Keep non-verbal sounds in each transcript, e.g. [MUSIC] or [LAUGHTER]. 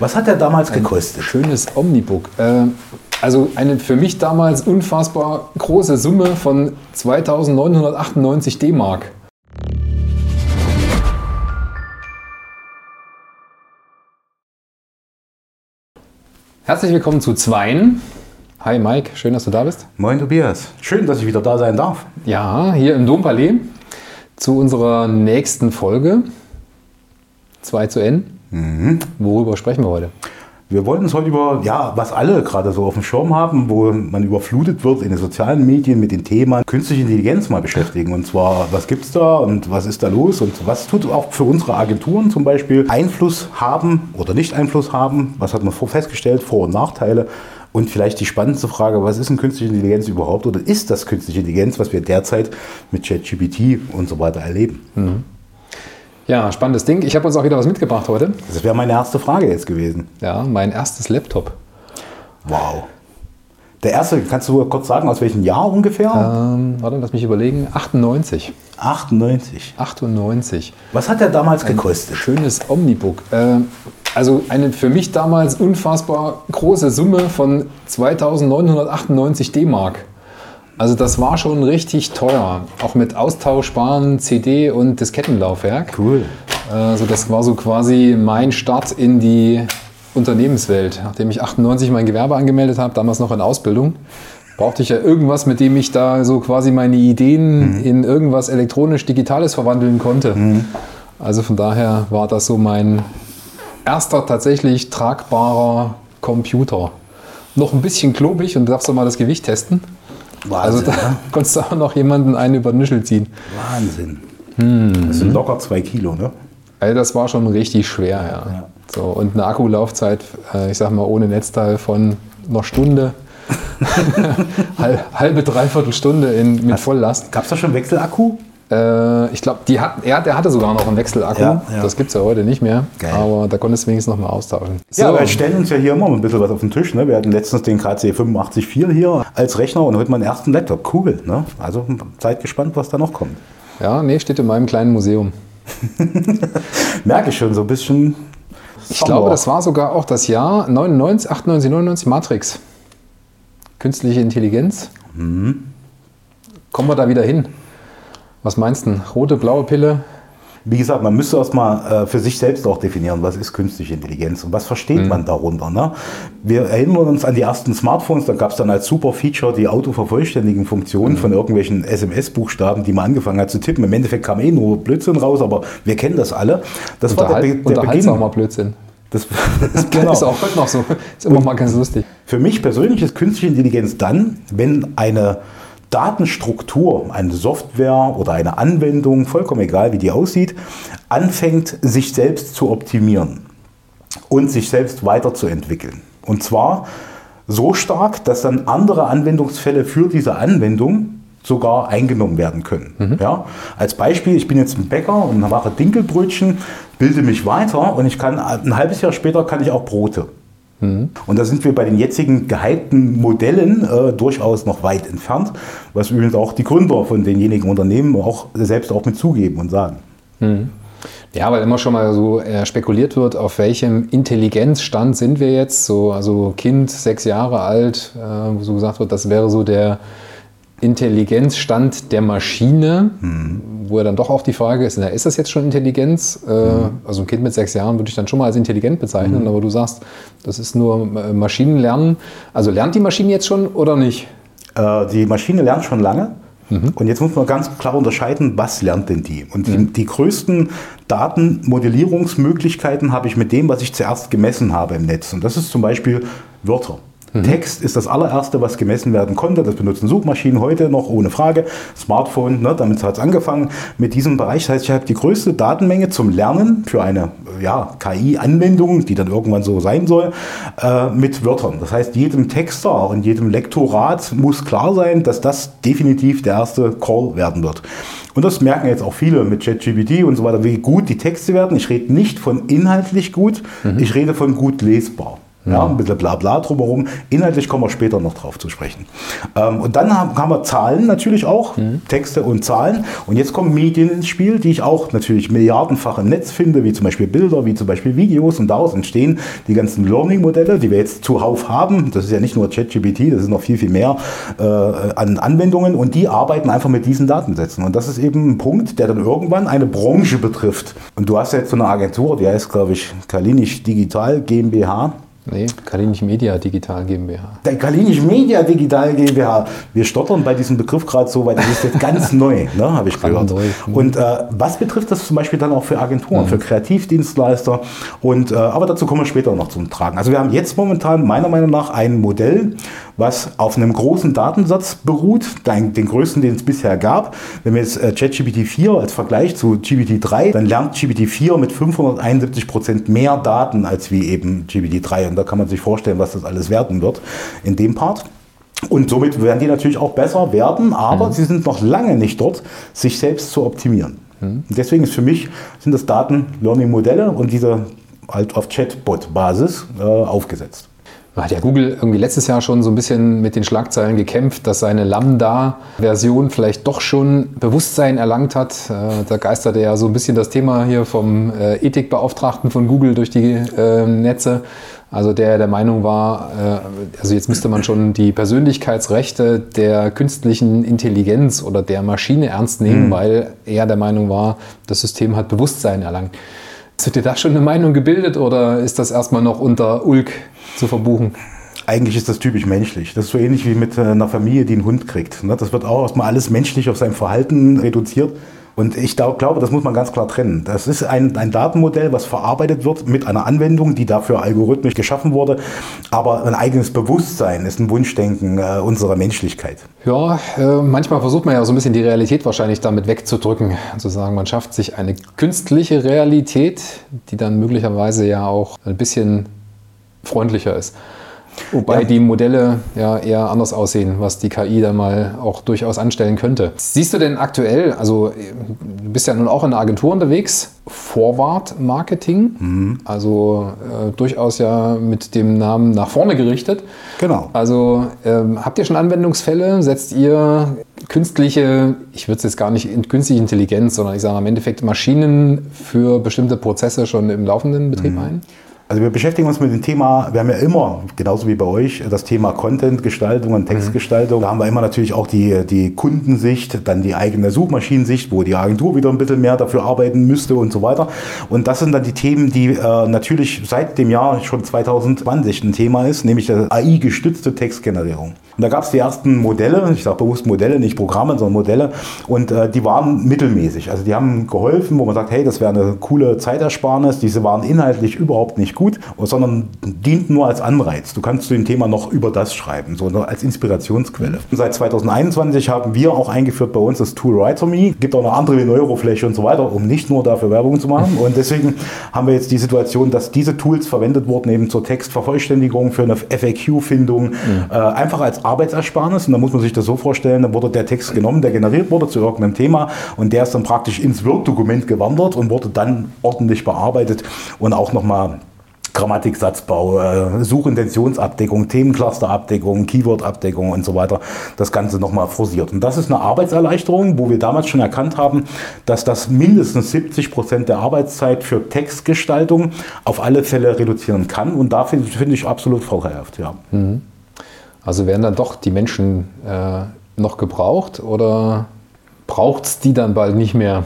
Was hat der damals gekostet? Schönes Omnibook. Äh, also eine für mich damals unfassbar große Summe von 2998 D-Mark. Herzlich willkommen zu Zweien. Hi Mike, schön, dass du da bist. Moin Tobias, schön, dass ich wieder da sein darf. Ja, hier im Dompalais zu unserer nächsten Folge. 2 zu N. Mhm. Worüber sprechen wir heute? Wir wollten uns heute über, ja, was alle gerade so auf dem Schirm haben, wo man überflutet wird in den sozialen Medien mit dem Thema künstliche Intelligenz mal beschäftigen. Und zwar, was gibt es da und was ist da los und was tut auch für unsere Agenturen zum Beispiel Einfluss haben oder nicht Einfluss haben? Was hat man festgestellt, Vor- und Nachteile? Und vielleicht die spannendste Frage, was ist denn künstliche Intelligenz überhaupt oder ist das künstliche Intelligenz, was wir derzeit mit ChatGPT und so weiter erleben? Mhm. Ja, spannendes Ding. Ich habe uns auch wieder was mitgebracht heute. Das wäre meine erste Frage jetzt gewesen. Ja, mein erstes Laptop. Wow. Der erste, kannst du kurz sagen, aus welchem Jahr ungefähr? Ähm, warte, lass mich überlegen. 98. 98. 98. Was hat der damals gekostet? Ein schönes Omnibook. Äh, also eine für mich damals unfassbar große Summe von 2998 D-Mark. Also das war schon richtig teuer, auch mit austauschbaren CD- und Diskettenlaufwerk. Cool. Also das war so quasi mein Start in die Unternehmenswelt. Nachdem ich 98 mein Gewerbe angemeldet habe, damals noch in Ausbildung, brauchte ich ja irgendwas, mit dem ich da so quasi meine Ideen mhm. in irgendwas elektronisch-digitales verwandeln konnte. Mhm. Also von daher war das so mein erster tatsächlich tragbarer Computer. Noch ein bisschen klobig und du darfst doch mal das Gewicht testen. Wahnsinn, also da [LAUGHS] ne? konntest du auch noch jemanden einen über den Nischel ziehen. Wahnsinn. Hm. Das sind locker zwei Kilo, ne? Also das war schon richtig schwer, ja. ja. So, und eine Akkulaufzeit, äh, ich sag mal, ohne Netzteil von einer Stunde. [LAUGHS] [LAUGHS] halbe, dreiviertel Stunde in, mit Volllast. Gab es da schon Wechselakku? Äh, ich glaube, er, der hatte sogar noch einen Wechselakku. Ja, ja. Das gibt es ja heute nicht mehr. Geil. Aber da konntest du wenigstens noch mal austauschen. So. Ja, wir stellen uns ja hier immer ein bisschen was auf den Tisch. Ne? Wir hatten letztens den KC 854 hier als Rechner und heute meinen ersten Laptop. Cool. Ne? Also seid gespannt, was da noch kommt. Ja, nee, steht in meinem kleinen Museum. [LAUGHS] Merke ich schon so ein bisschen. Ich glaube, das war sogar auch das Jahr 99, 98, 99 Matrix. Künstliche Intelligenz. Mhm. Kommen wir da wieder hin? Was meinst du? Rote, blaue Pille? Wie gesagt, man müsste erstmal äh, für sich selbst auch definieren, was ist künstliche Intelligenz und was versteht mhm. man darunter. Ne? Wir erinnern uns an die ersten Smartphones, da gab es dann als super Feature die autovervollständigen Funktionen mhm. von irgendwelchen SMS-Buchstaben, die man angefangen hat zu tippen. Im Endeffekt kam eh nur Blödsinn raus, aber wir kennen das alle. Das Unterhalt, war der, Be der Beginn. mal Blödsinn. Das, [LAUGHS] [LAUGHS] das genau. ist auch heute noch so. Ist immer und mal ganz lustig. Für mich persönlich ist künstliche Intelligenz dann, wenn eine Datenstruktur, eine Software oder eine Anwendung, vollkommen egal wie die aussieht, anfängt sich selbst zu optimieren und sich selbst weiterzuentwickeln. Und zwar so stark, dass dann andere Anwendungsfälle für diese Anwendung sogar eingenommen werden können. Mhm. Ja? Als Beispiel, ich bin jetzt ein Bäcker und mache Dinkelbrötchen, bilde mich weiter und ich kann ein halbes Jahr später kann ich auch Brote. Und da sind wir bei den jetzigen gehypten Modellen äh, durchaus noch weit entfernt, was übrigens auch die Gründer von denjenigen Unternehmen auch selbst auch mit zugeben und sagen. Mhm. Ja, weil immer schon mal so äh, spekuliert wird, auf welchem Intelligenzstand sind wir jetzt. So, also Kind, sechs Jahre alt, äh, wo so gesagt wird, das wäre so der Intelligenzstand der Maschine, mhm. wo ja dann doch auch die Frage ist, na, ist das jetzt schon Intelligenz? Äh, mhm. Also ein Kind mit sechs Jahren würde ich dann schon mal als intelligent bezeichnen, mhm. aber du sagst, das ist nur äh, Maschinenlernen. Also lernt die Maschine jetzt schon oder nicht? Äh, die Maschine lernt schon lange. Mhm. Und jetzt muss man ganz klar unterscheiden, was lernt denn die? Und die, die größten Datenmodellierungsmöglichkeiten habe ich mit dem, was ich zuerst gemessen habe im Netz. Und das ist zum Beispiel Wörter. Mhm. Text ist das allererste, was gemessen werden konnte. Das benutzen Suchmaschinen heute noch ohne Frage. Smartphone, ne, damit hat es angefangen mit diesem Bereich. Das heißt, ich habe die größte Datenmenge zum Lernen für eine ja, KI-Anwendung, die dann irgendwann so sein soll, äh, mit Wörtern. Das heißt, jedem Texter und jedem Lektorat muss klar sein, dass das definitiv der erste Call werden wird. Und das merken jetzt auch viele mit ChatGPT und so weiter, wie gut die Texte werden. Ich rede nicht von inhaltlich gut, mhm. ich rede von gut lesbar. Ja, ein bisschen Blabla drumherum. Inhaltlich kommen wir später noch drauf zu sprechen. Ähm, und dann haben, haben wir Zahlen natürlich auch, mhm. Texte und Zahlen. Und jetzt kommen Medien ins Spiel, die ich auch natürlich milliardenfach im Netz finde, wie zum Beispiel Bilder, wie zum Beispiel Videos. Und daraus entstehen die ganzen Learning-Modelle, die wir jetzt zuhauf haben. Das ist ja nicht nur ChatGPT, das ist noch viel, viel mehr äh, an Anwendungen. Und die arbeiten einfach mit diesen Datensätzen. Und das ist eben ein Punkt, der dann irgendwann eine Branche betrifft. Und du hast jetzt so eine Agentur, die heißt, glaube ich, Kalinisch Digital GmbH. Nee, Kalinisch Media Digital GmbH. Der Kalinisch Media Digital GmbH. Wir stottern bei diesem Begriff gerade so, weil das ist jetzt ganz [LAUGHS] neu, ne, habe ich gehört. Neu. Und äh, was betrifft das zum Beispiel dann auch für Agenturen, mhm. für Kreativdienstleister? Und, äh, aber dazu kommen wir später noch zum Tragen. Also wir haben jetzt momentan meiner Meinung nach ein Modell, was auf einem großen Datensatz beruht, den, den größten, den es bisher gab. Wenn wir jetzt äh, ChatGPT 4 als Vergleich zu GPT 3, dann lernt GPT 4 mit 571 Prozent mehr Daten als wie eben GPT 3. Und da kann man sich vorstellen, was das alles werden wird in dem Part. Und somit werden die natürlich auch besser werden, aber mhm. sie sind noch lange nicht dort, sich selbst zu optimieren. Mhm. deswegen ist für mich, sind das Daten-Learning-Modelle und diese halt auf Chatbot-Basis äh, aufgesetzt hat ja Google irgendwie letztes Jahr schon so ein bisschen mit den Schlagzeilen gekämpft, dass seine Lambda-Version vielleicht doch schon Bewusstsein erlangt hat. Äh, da geisterte ja so ein bisschen das Thema hier vom äh, Ethikbeauftragten von Google durch die äh, Netze. Also der der Meinung war, also jetzt müsste man schon die Persönlichkeitsrechte der künstlichen Intelligenz oder der Maschine ernst nehmen, mhm. weil er der Meinung war, das System hat Bewusstsein erlangt. Hast du dir da schon eine Meinung gebildet oder ist das erstmal noch unter Ulk zu verbuchen? Eigentlich ist das typisch menschlich. Das ist so ähnlich wie mit äh, einer Familie, die einen Hund kriegt. Ne? Das wird auch erstmal alles menschlich auf sein Verhalten reduziert. Und ich glaube, das muss man ganz klar trennen. Das ist ein, ein Datenmodell, was verarbeitet wird mit einer Anwendung, die dafür algorithmisch geschaffen wurde. Aber ein eigenes Bewusstsein ist ein Wunschdenken äh, unserer Menschlichkeit. Ja, äh, manchmal versucht man ja so ein bisschen die Realität wahrscheinlich damit wegzudrücken. Zu sagen, man schafft sich eine künstliche Realität, die dann möglicherweise ja auch ein bisschen freundlicher ist. Wobei ja. die Modelle ja eher anders aussehen, was die KI dann mal auch durchaus anstellen könnte. Siehst du denn aktuell, also du bist ja nun auch in der Agentur unterwegs, Forward Marketing, mhm. also äh, durchaus ja mit dem Namen nach vorne gerichtet. Genau. Also ähm, habt ihr schon Anwendungsfälle? Setzt ihr künstliche, ich würde es jetzt gar nicht in künstliche Intelligenz, sondern ich sage im Endeffekt Maschinen für bestimmte Prozesse schon im laufenden Betrieb mhm. ein? Also wir beschäftigen uns mit dem Thema, wir haben ja immer, genauso wie bei euch, das Thema Content-Gestaltung und Textgestaltung. Mhm. Da haben wir immer natürlich auch die, die Kundensicht, dann die eigene Suchmaschinensicht, wo die Agentur wieder ein bisschen mehr dafür arbeiten müsste und so weiter. Und das sind dann die Themen, die äh, natürlich seit dem Jahr schon 2020 ein Thema ist, nämlich die AI-gestützte Textgenerierung. Und da gab es die ersten Modelle, ich sage bewusst Modelle, nicht Programme, sondern Modelle, und äh, die waren mittelmäßig. Also die haben geholfen, wo man sagt, hey, das wäre eine coole Zeitersparnis. Diese waren inhaltlich überhaupt nicht gut, sondern dienten nur als Anreiz. Du kannst zu dem Thema noch über das schreiben, so als Inspirationsquelle. Und seit 2021 haben wir auch eingeführt bei uns das Tool WriterMe. Gibt auch noch andere wie Neuroflash und so weiter, um nicht nur dafür Werbung zu machen. Und deswegen haben wir jetzt die Situation, dass diese Tools verwendet wurden eben zur Textvervollständigung, für eine FAQ-Findung, mhm. äh, einfach als Arbeitsersparnis. Und da muss man sich das so vorstellen, da wurde der Text genommen, der generiert wurde zu irgendeinem Thema und der ist dann praktisch ins Word-Dokument gewandert und wurde dann ordentlich bearbeitet und auch nochmal Grammatiksatzbau, äh, Suchintentionsabdeckung, Themenclusterabdeckung, Keywordabdeckung und so weiter, das Ganze nochmal forciert. Und das ist eine Arbeitserleichterung, wo wir damals schon erkannt haben, dass das mindestens 70 Prozent der Arbeitszeit für Textgestaltung auf alle Fälle reduzieren kann. Und dafür finde ich absolut vorteilhaft. Ja. Mhm. Also werden dann doch die Menschen äh, noch gebraucht oder braucht es die dann bald nicht mehr?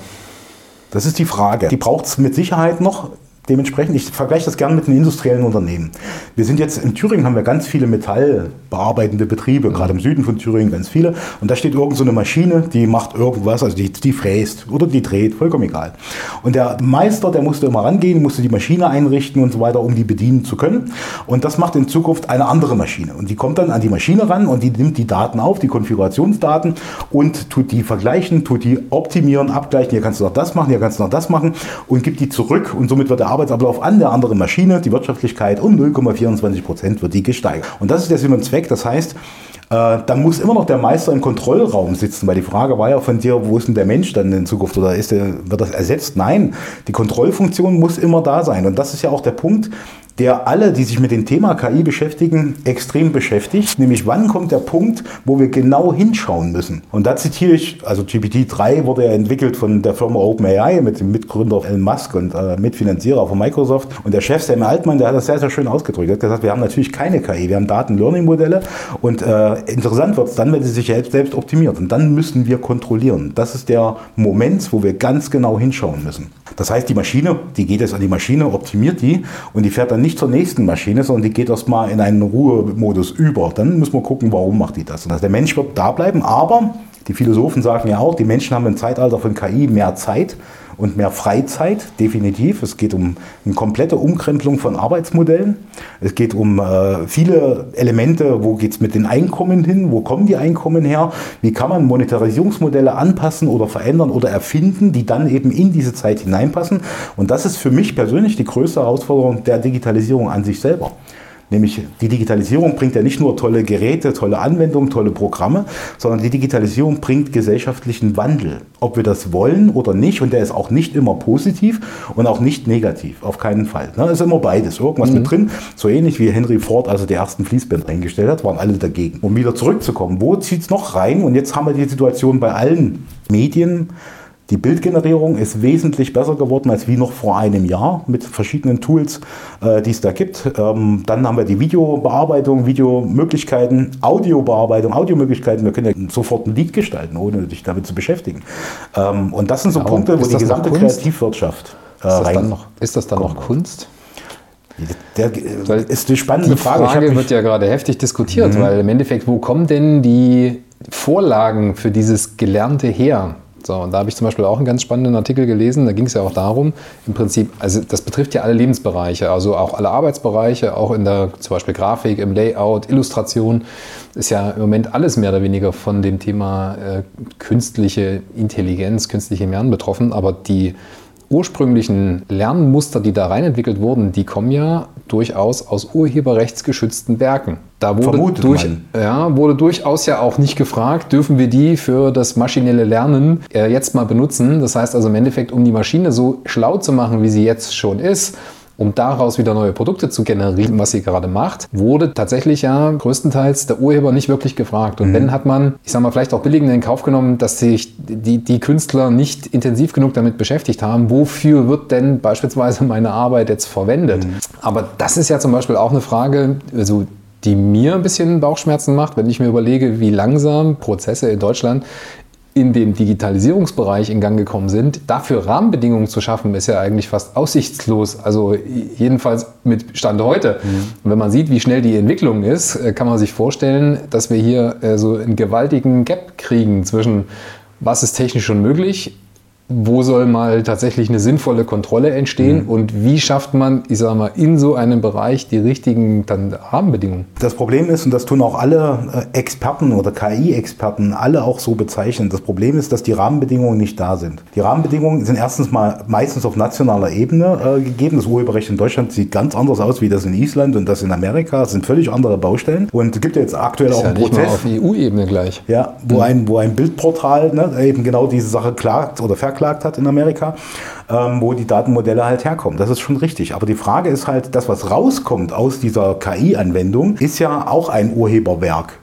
Das ist die Frage. Die braucht es mit Sicherheit noch. Dementsprechend, ich vergleiche das gerne mit den industriellen Unternehmen. Wir sind jetzt in Thüringen, haben wir ganz viele metallbearbeitende Betriebe, mhm. gerade im Süden von Thüringen ganz viele. Und da steht irgend so eine Maschine, die macht irgendwas, also die, die fräst oder die dreht, vollkommen egal. Und der Meister, der musste immer rangehen, musste die Maschine einrichten und so weiter, um die bedienen zu können. Und das macht in Zukunft eine andere Maschine. Und die kommt dann an die Maschine ran und die nimmt die Daten auf, die Konfigurationsdaten und tut die vergleichen, tut die optimieren, abgleichen. Hier kannst du noch das machen, hier kannst du noch das machen und gibt die zurück. Und somit wird der Arbeitsablauf an der anderen Maschine, die Wirtschaftlichkeit um 0,24 Prozent wird die gesteigert. Und das ist der Sinn und Zweck. Das heißt, äh, dann muss immer noch der Meister im Kontrollraum sitzen, weil die Frage war ja von dir, wo ist denn der Mensch dann in Zukunft oder ist der, wird das ersetzt? Nein, die Kontrollfunktion muss immer da sein. Und das ist ja auch der Punkt, der alle, die sich mit dem Thema KI beschäftigen, extrem beschäftigt. Nämlich wann kommt der Punkt, wo wir genau hinschauen müssen. Und da zitiere ich, also GPT-3 wurde ja entwickelt von der Firma OpenAI mit dem Mitgründer Elon Musk und äh, Mitfinanzierer von Microsoft. Und der Chef Sam Altman, der hat das sehr, sehr schön ausgedrückt. Er hat gesagt, wir haben natürlich keine KI, wir haben Daten-Learning-Modelle. Und äh, interessant wird es dann, wenn sie sich selbst, selbst optimiert. Und dann müssen wir kontrollieren. Das ist der Moment, wo wir ganz genau hinschauen müssen. Das heißt, die Maschine, die geht jetzt an die Maschine, optimiert die und die fährt dann nicht zur nächsten Maschine, sondern die geht erstmal in einen Ruhemodus über. Dann müssen wir gucken, warum macht die das. Also der Mensch wird da bleiben, aber die Philosophen sagen ja auch, die Menschen haben im Zeitalter von KI mehr Zeit und mehr Freizeit, definitiv. Es geht um eine komplette Umkrempelung von Arbeitsmodellen. Es geht um äh, viele Elemente, wo geht es mit den Einkommen hin, wo kommen die Einkommen her, wie kann man Monetarisierungsmodelle anpassen oder verändern oder erfinden, die dann eben in diese Zeit hineinpassen. Und das ist für mich persönlich die größte Herausforderung der Digitalisierung an sich selber. Nämlich die Digitalisierung bringt ja nicht nur tolle Geräte, tolle Anwendungen, tolle Programme, sondern die Digitalisierung bringt gesellschaftlichen Wandel. Ob wir das wollen oder nicht, und der ist auch nicht immer positiv und auch nicht negativ, auf keinen Fall. Es ne? ist immer beides, irgendwas mhm. mit drin. So ähnlich wie Henry Ford also die ersten Fließbänder eingestellt hat, waren alle dagegen. Um wieder zurückzukommen, wo zieht es noch rein? Und jetzt haben wir die Situation bei allen Medien, die Bildgenerierung ist wesentlich besser geworden als wie noch vor einem Jahr mit verschiedenen Tools, äh, die es da gibt. Ähm, dann haben wir die Videobearbeitung, Videomöglichkeiten, Audiobearbeitung, Audiomöglichkeiten. Wir können ja sofort ein Lied gestalten, ohne sich damit zu beschäftigen. Ähm, und das sind so ja, Punkte, wo die gesamte Kreativwirtschaft äh, ist, das noch, ist das dann noch Kunst? Der, der ist die spannende die Frage. Die Frage wird ja gerade heftig diskutiert, mhm. weil im Endeffekt, wo kommen denn die Vorlagen für dieses Gelernte her? So, und da habe ich zum Beispiel auch einen ganz spannenden Artikel gelesen. Da ging es ja auch darum, im Prinzip, also das betrifft ja alle Lebensbereiche, also auch alle Arbeitsbereiche, auch in der zum Beispiel Grafik, im Layout, Illustration, ist ja im Moment alles mehr oder weniger von dem Thema äh, künstliche Intelligenz, künstliche Lernen betroffen. Aber die ursprünglichen Lernmuster, die da rein entwickelt wurden, die kommen ja durchaus aus urheberrechtsgeschützten Werken. Da wurde, durch, ja, wurde durchaus ja auch nicht gefragt, dürfen wir die für das maschinelle Lernen äh, jetzt mal benutzen. Das heißt also im Endeffekt, um die Maschine so schlau zu machen, wie sie jetzt schon ist, um daraus wieder neue Produkte zu generieren, was sie gerade macht, wurde tatsächlich ja größtenteils der Urheber nicht wirklich gefragt. Und mhm. wenn hat man, ich sage mal, vielleicht auch billigend in Kauf genommen, dass sich die, die Künstler nicht intensiv genug damit beschäftigt haben, wofür wird denn beispielsweise meine Arbeit jetzt verwendet. Mhm. Aber das ist ja zum Beispiel auch eine Frage, also die mir ein bisschen Bauchschmerzen macht, wenn ich mir überlege, wie langsam Prozesse in Deutschland in den Digitalisierungsbereich in Gang gekommen sind, dafür Rahmenbedingungen zu schaffen, ist ja eigentlich fast aussichtslos. Also jedenfalls mit Stand heute. Mhm. Und wenn man sieht, wie schnell die Entwicklung ist, äh, kann man sich vorstellen, dass wir hier äh, so einen gewaltigen Gap kriegen zwischen was ist technisch schon möglich wo soll mal tatsächlich eine sinnvolle Kontrolle entstehen mhm. und wie schafft man, ich sage mal, in so einem Bereich die richtigen dann Rahmenbedingungen? Das Problem ist, und das tun auch alle äh, Experten oder KI-Experten alle auch so bezeichnen, das Problem ist, dass die Rahmenbedingungen nicht da sind. Die Rahmenbedingungen sind erstens mal meistens auf nationaler Ebene äh, gegeben. Das Urheberrecht in Deutschland sieht ganz anders aus wie das in Island und das in Amerika. Das sind völlig andere Baustellen. Und es gibt ja jetzt aktuell ist auch ja einen Prozess. auf EU-Ebene gleich. Ja, wo, mhm. ein, wo ein Bildportal ne, eben genau diese Sache klagt oder verklagt verklagt hat in Amerika, ähm, wo die Datenmodelle halt herkommen. Das ist schon richtig. Aber die Frage ist halt, das, was rauskommt aus dieser KI-Anwendung, ist ja auch ein Urheberwerk.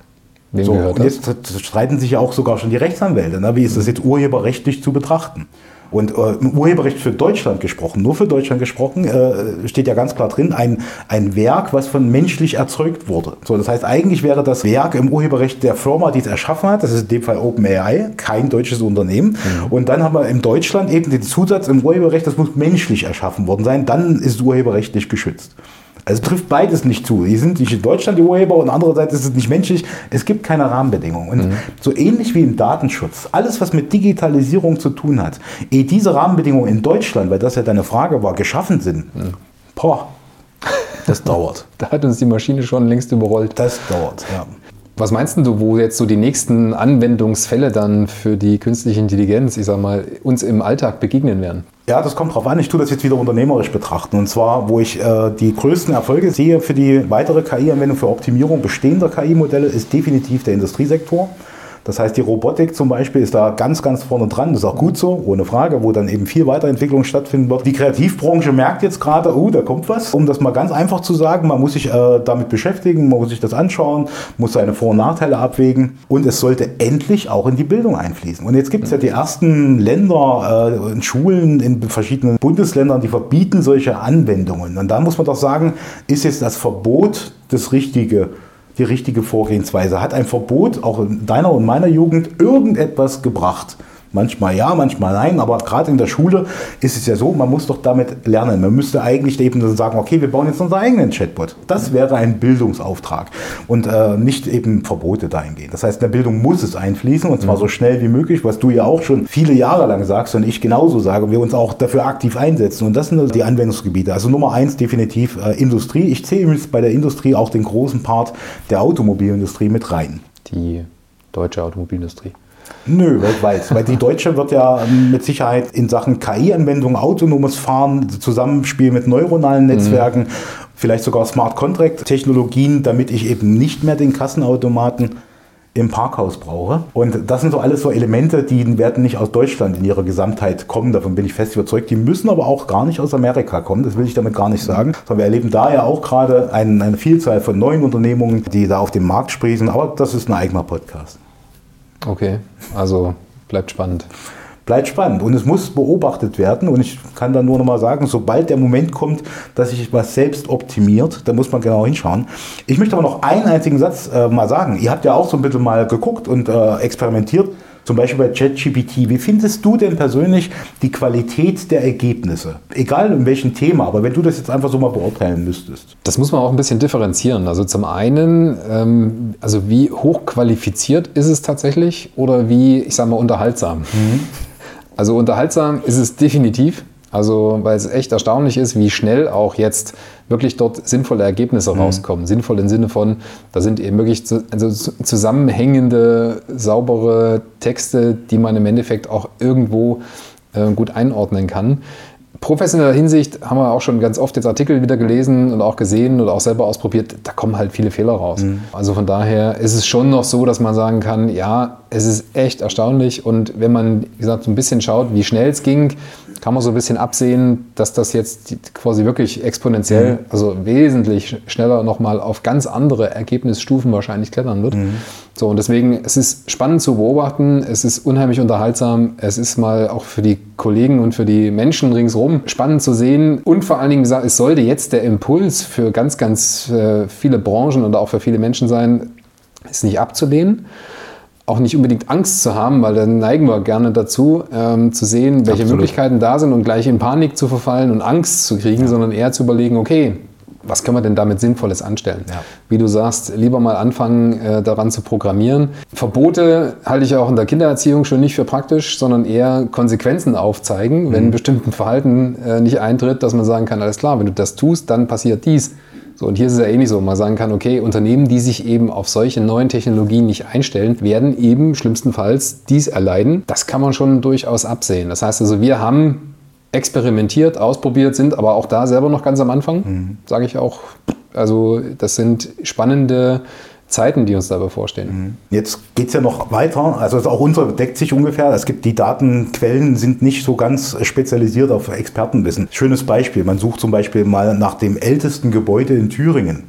Wem so, und jetzt streiten sich ja auch sogar schon die Rechtsanwälte. Ne? Wie ist das jetzt urheberrechtlich zu betrachten? Und äh, im Urheberrecht für Deutschland gesprochen, nur für Deutschland gesprochen, äh, steht ja ganz klar drin, ein, ein Werk, was von menschlich erzeugt wurde. So, das heißt, eigentlich wäre das Werk im Urheberrecht der Firma, die es erschaffen hat, das ist in dem Fall OpenAI, kein deutsches Unternehmen. Mhm. Und dann haben wir in Deutschland eben den Zusatz im Urheberrecht, das muss menschlich erschaffen worden sein, dann ist es urheberrechtlich geschützt. Also trifft beides nicht zu. Die sind nicht in Deutschland die Urheber und andererseits ist es nicht menschlich. Es gibt keine Rahmenbedingungen. Und mhm. so ähnlich wie im Datenschutz, alles was mit Digitalisierung zu tun hat, ehe diese Rahmenbedingungen in Deutschland, weil das ja deine Frage war, geschaffen sind, mhm. boah, das dauert. [LAUGHS] da hat uns die Maschine schon längst überrollt. Das dauert, ja. Was meinst du, wo jetzt so die nächsten Anwendungsfälle dann für die künstliche Intelligenz, ich sag mal, uns im Alltag begegnen werden? Ja, das kommt drauf an. Ich tue das jetzt wieder unternehmerisch betrachten. Und zwar, wo ich äh, die größten Erfolge sehe für die weitere KI-Anwendung für Optimierung bestehender KI-Modelle, ist definitiv der Industriesektor. Das heißt, die Robotik zum Beispiel ist da ganz, ganz vorne dran. Das ist auch gut so, ohne Frage, wo dann eben viel Weiterentwicklung stattfinden wird. Die Kreativbranche merkt jetzt gerade, oh, da kommt was. Um das mal ganz einfach zu sagen, man muss sich äh, damit beschäftigen, man muss sich das anschauen, muss seine Vor- und Nachteile abwägen und es sollte endlich auch in die Bildung einfließen. Und jetzt gibt es ja die ersten Länder äh, in Schulen in verschiedenen Bundesländern, die verbieten solche Anwendungen. Und da muss man doch sagen, ist jetzt das Verbot das Richtige die richtige Vorgehensweise? Hat ein Verbot auch in deiner und meiner Jugend irgendetwas gebracht? Manchmal ja, manchmal nein, aber gerade in der Schule ist es ja so, man muss doch damit lernen. Man müsste eigentlich eben sagen, okay, wir bauen jetzt unseren eigenen Chatbot. Das wäre ein Bildungsauftrag und äh, nicht eben Verbote dahingehend. Das heißt, in der Bildung muss es einfließen und zwar mhm. so schnell wie möglich, was du ja auch schon viele Jahre lang sagst und ich genauso sage, wir uns auch dafür aktiv einsetzen. Und das sind die Anwendungsgebiete. Also Nummer eins definitiv äh, Industrie. Ich zähle übrigens bei der Industrie auch den großen Part der Automobilindustrie mit rein. Die deutsche Automobilindustrie. Nö, weltweit. Weil die Deutsche wird ja mit Sicherheit in Sachen KI-Anwendung, autonomes Fahren, Zusammenspiel mit neuronalen Netzwerken, mhm. vielleicht sogar Smart Contract-Technologien, damit ich eben nicht mehr den Kassenautomaten im Parkhaus brauche. Und das sind so alles so Elemente, die werden nicht aus Deutschland in ihrer Gesamtheit kommen. Davon bin ich fest überzeugt. Die müssen aber auch gar nicht aus Amerika kommen. Das will ich damit gar nicht sagen. Sondern wir erleben da ja auch gerade eine, eine Vielzahl von neuen Unternehmungen, die da auf den Markt sprießen. Aber das ist ein eigener Podcast. Okay, also bleibt spannend. Bleibt spannend und es muss beobachtet werden und ich kann da nur noch mal sagen, sobald der Moment kommt, dass sich was selbst optimiert, da muss man genau hinschauen. Ich möchte aber noch einen einzigen Satz äh, mal sagen. Ihr habt ja auch so ein bisschen mal geguckt und äh, experimentiert zum Beispiel bei ChatGPT. Wie findest du denn persönlich die Qualität der Ergebnisse? Egal in welchem Thema, aber wenn du das jetzt einfach so mal beurteilen müsstest. Das muss man auch ein bisschen differenzieren. Also zum einen, ähm, also wie hochqualifiziert ist es tatsächlich oder wie, ich sage mal, unterhaltsam? Mhm. Also unterhaltsam ist es definitiv. Also, weil es echt erstaunlich ist, wie schnell auch jetzt wirklich dort sinnvolle Ergebnisse mhm. rauskommen. Sinnvoll im Sinne von, da sind eben wirklich zu, also zusammenhängende, saubere Texte, die man im Endeffekt auch irgendwo äh, gut einordnen kann professioneller Hinsicht haben wir auch schon ganz oft jetzt Artikel wieder gelesen und auch gesehen oder auch selber ausprobiert, da kommen halt viele Fehler raus. Mhm. Also von daher ist es schon noch so, dass man sagen kann, ja, es ist echt erstaunlich und wenn man, wie gesagt, so ein bisschen schaut, wie schnell es ging, kann man so ein bisschen absehen, dass das jetzt quasi wirklich exponentiell, mhm. also wesentlich schneller nochmal auf ganz andere Ergebnisstufen wahrscheinlich klettern wird. Mhm. So, und deswegen, es ist spannend zu beobachten, es ist unheimlich unterhaltsam, es ist mal auch für die Kollegen und für die Menschen ringsherum spannend zu sehen und vor allen Dingen gesagt, es sollte jetzt der Impuls für ganz, ganz äh, viele Branchen und auch für viele Menschen sein, es nicht abzulehnen auch nicht unbedingt Angst zu haben, weil dann neigen wir gerne dazu, ähm, zu sehen, welche Absolut. Möglichkeiten da sind und gleich in Panik zu verfallen und Angst zu kriegen, ja. sondern eher zu überlegen, okay, was können wir denn damit Sinnvolles anstellen? Ja. Wie du sagst, lieber mal anfangen, äh, daran zu programmieren. Verbote halte ich auch in der Kindererziehung schon nicht für praktisch, sondern eher Konsequenzen aufzeigen, mhm. wenn ein bestimmtes Verhalten äh, nicht eintritt, dass man sagen kann, alles klar, wenn du das tust, dann passiert dies. So, und hier ist es ja ähnlich so, man sagen kann, okay, Unternehmen, die sich eben auf solche neuen Technologien nicht einstellen, werden eben schlimmstenfalls dies erleiden. Das kann man schon durchaus absehen. Das heißt also, wir haben experimentiert, ausprobiert, sind aber auch da selber noch ganz am Anfang, mhm. sage ich auch. Also das sind spannende Zeiten, die uns da bevorstehen. Mhm. Jetzt geht es ja noch weiter. Also auch unser deckt sich ungefähr. Es gibt die Datenquellen sind nicht so ganz spezialisiert auf Expertenwissen. Schönes Beispiel. Man sucht zum Beispiel mal nach dem ältesten Gebäude in Thüringen.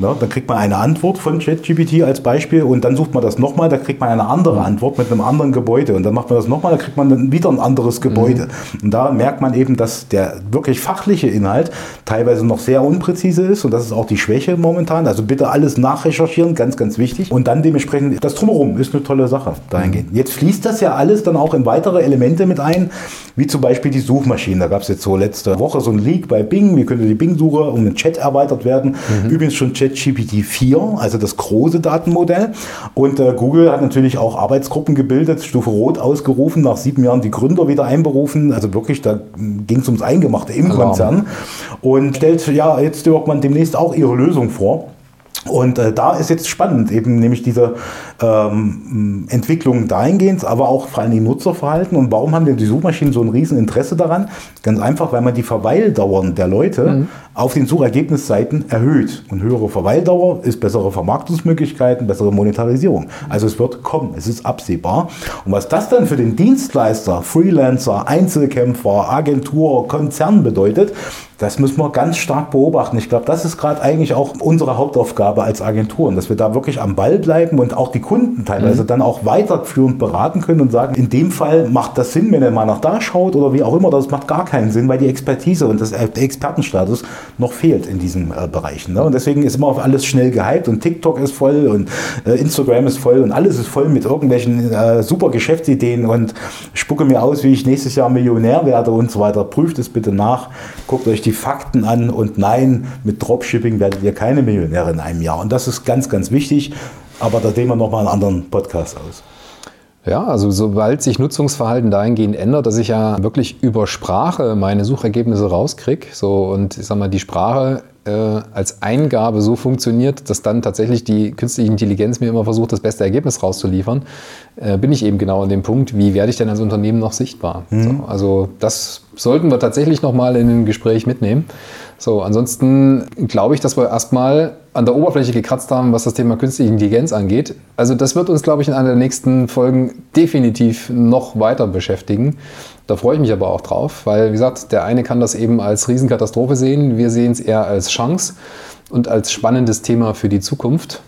Ja, dann kriegt man eine Antwort von ChatGPT als Beispiel und dann sucht man das nochmal, da kriegt man eine andere Antwort mit einem anderen Gebäude und dann macht man das nochmal, da kriegt man dann wieder ein anderes Gebäude. Mhm. Und da merkt man eben, dass der wirklich fachliche Inhalt teilweise noch sehr unpräzise ist und das ist auch die Schwäche momentan. Also bitte alles nachrecherchieren, ganz, ganz wichtig. Und dann dementsprechend, das Drumherum ist eine tolle Sache dahingehend. Mhm. Jetzt fließt das ja alles dann auch in weitere Elemente mit ein, wie zum Beispiel die Suchmaschinen. Da gab es jetzt so letzte Woche so ein Leak bei Bing, wie könnte die Bing-Suche um den Chat erweitert werden. Mhm. Übrigens schon Chat ChatGPT 4, also das große Datenmodell. Und äh, Google hat natürlich auch Arbeitsgruppen gebildet, Stufe Rot ausgerufen, nach sieben Jahren die Gründer wieder einberufen. Also wirklich, da ging es ums Eingemachte im Alarm. Konzern. Und stellt ja jetzt irgendwann demnächst auch ihre Lösung vor. Und äh, da ist jetzt spannend, eben nämlich diese ähm, Entwicklung dahingehend, aber auch vor allem die Nutzerverhalten. Und warum haben denn die Suchmaschinen so ein Rieseninteresse daran? Ganz einfach, weil man die Verweildauern der Leute mhm. auf den Suchergebnisseiten erhöht. Und höhere Verweildauer ist bessere Vermarktungsmöglichkeiten, bessere Monetarisierung. Also es wird kommen, es ist absehbar. Und was das dann für den Dienstleister, Freelancer, Einzelkämpfer, Agentur, Konzern bedeutet, das müssen wir ganz stark beobachten. Ich glaube, das ist gerade eigentlich auch unsere Hauptaufgabe als Agenturen, dass wir da wirklich am Ball bleiben und auch die Kunden teilweise mhm. dann auch weiterführend beraten können und sagen, in dem Fall macht das Sinn, wenn er mal nach da schaut oder wie auch immer, das macht gar keinen Sinn, weil die Expertise und das, der Expertenstatus noch fehlt in diesen äh, Bereichen. Ne? Und deswegen ist immer auf alles schnell gehypt und TikTok ist voll und äh, Instagram ist voll und alles ist voll mit irgendwelchen äh, super Geschäftsideen und spucke mir aus, wie ich nächstes Jahr Millionär werde und so weiter. Prüft es bitte nach, guckt euch die die Fakten an und nein, mit Dropshipping werdet ihr keine Millionäre in einem Jahr. Und das ist ganz, ganz wichtig. Aber da sehen wir nochmal einen anderen Podcast aus. Ja, also sobald sich Nutzungsverhalten dahingehend ändert, dass ich ja wirklich über Sprache meine Suchergebnisse rauskriege, so und ich sag mal, die Sprache äh, als Eingabe so funktioniert, dass dann tatsächlich die künstliche Intelligenz mir immer versucht, das beste Ergebnis rauszuliefern, äh, bin ich eben genau an dem Punkt, wie werde ich denn als Unternehmen noch sichtbar? Mhm. So, also das sollten wir tatsächlich nochmal in ein Gespräch mitnehmen. So, ansonsten glaube ich, dass wir erstmal an der Oberfläche gekratzt haben, was das Thema künstliche Intelligenz angeht. Also das wird uns, glaube ich, in einer der nächsten Folgen definitiv noch weiter beschäftigen. Da freue ich mich aber auch drauf, weil, wie gesagt, der eine kann das eben als Riesenkatastrophe sehen, wir sehen es eher als Chance und als spannendes Thema für die Zukunft.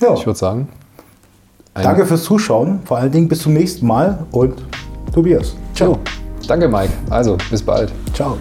Ja. Ich würde sagen. Danke fürs Zuschauen, vor allen Dingen bis zum nächsten Mal und Tobias. Ciao. Danke, Mike. Also, bis bald. Ciao.